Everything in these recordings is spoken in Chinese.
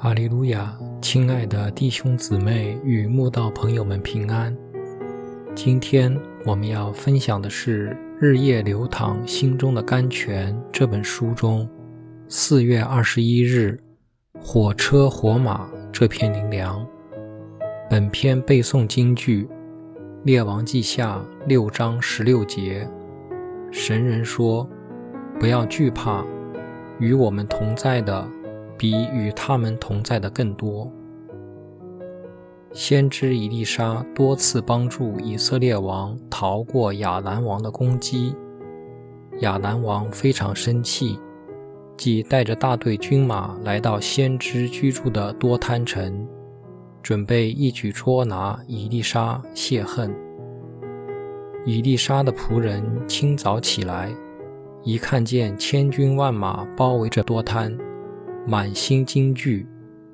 哈利路亚，亲爱的弟兄姊妹与慕道朋友们平安。今天我们要分享的是《日夜流淌心中的甘泉》这本书中四月二十一日《火车火马》这篇灵粮。本篇背诵金句：《列王记下》六章十六节。神人说：“不要惧怕，与我们同在的。”比与他们同在的更多。先知以利沙多次帮助以色列王逃过亚兰王的攻击，亚兰王非常生气，即带着大队军马来到先知居住的多滩城，准备一举捉拿以利沙泄恨。以利沙的仆人清早起来，一看见千军万马包围着多滩。满心惊惧，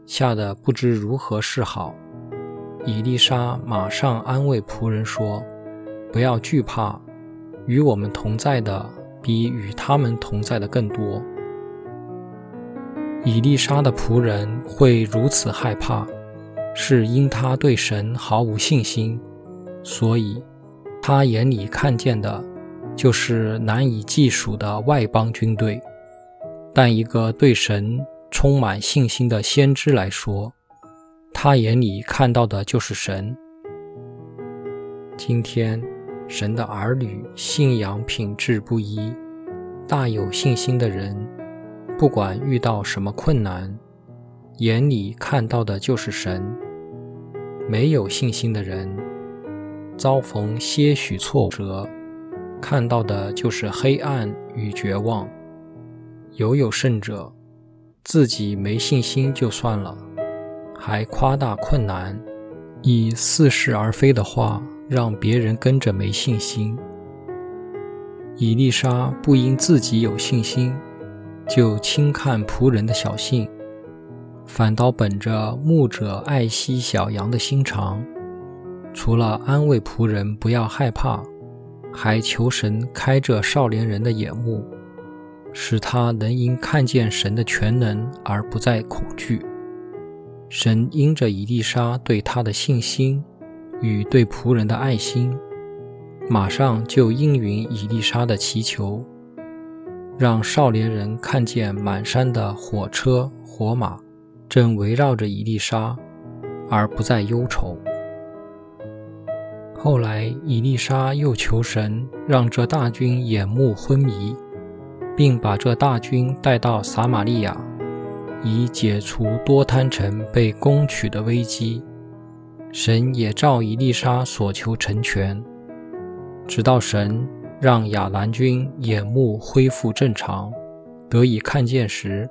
吓得不知如何是好。伊丽莎马上安慰仆人说：“不要惧怕，与我们同在的比与他们同在的更多。”伊丽莎的仆人会如此害怕，是因他对神毫无信心，所以他眼里看见的就是难以计数的外邦军队。但一个对神，充满信心的先知来说，他眼里看到的就是神。今天，神的儿女信仰品质不一，大有信心的人，不管遇到什么困难，眼里看到的就是神；没有信心的人，遭逢些许挫折，看到的就是黑暗与绝望。犹有甚者。自己没信心就算了，还夸大困难，以似是而非的话让别人跟着没信心。伊丽莎不因自己有信心，就轻看仆人的小信，反倒本着牧者爱惜小羊的心肠，除了安慰仆人不要害怕，还求神开着少年人的眼目。使他能因看见神的全能而不再恐惧。神因着以丽莎对他的信心与对仆人的爱心，马上就应允以丽莎的祈求，让少年人看见满山的火车火马正围绕着以丽莎，而不再忧愁。后来，伊丽莎又求神让这大军眼目昏迷。并把这大军带到撒玛利亚，以解除多滩城被攻取的危机。神也照以利沙所求成全，直到神让亚兰军眼目恢复正常，得以看见时，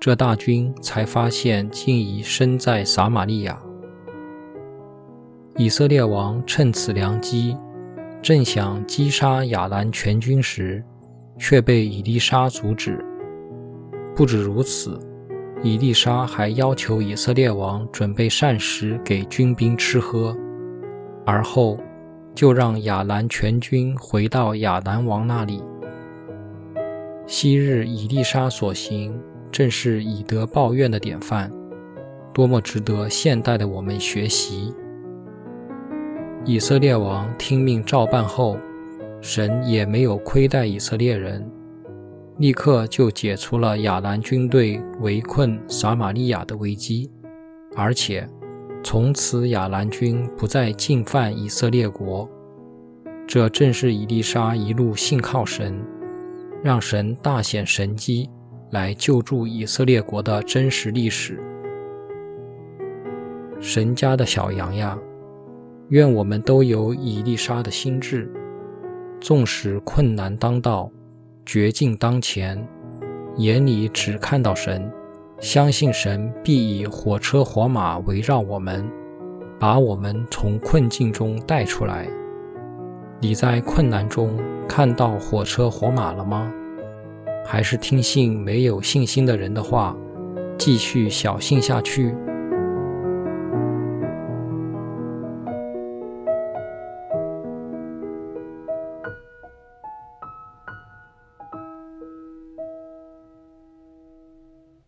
这大军才发现竟已身在撒玛利亚。以色列王趁此良机，正想击杀亚兰全军时。却被伊丽莎阻止。不止如此，伊丽莎还要求以色列王准备膳食给军兵吃喝，而后就让亚兰全军回到亚兰王那里。昔日伊丽莎所行，正是以德报怨的典范，多么值得现代的我们学习！以色列王听命照办后。神也没有亏待以色列人，立刻就解除了亚兰军队围困撒玛利亚的危机，而且从此亚兰军不再进犯以色列国。这正是以利沙一路信靠神，让神大显神机来救助以色列国的真实历史。神家的小羊呀，愿我们都有以利沙的心智。纵使困难当道，绝境当前，眼里只看到神，相信神必以火车火马围绕我们，把我们从困境中带出来。你在困难中看到火车火马了吗？还是听信没有信心的人的话，继续小信下去？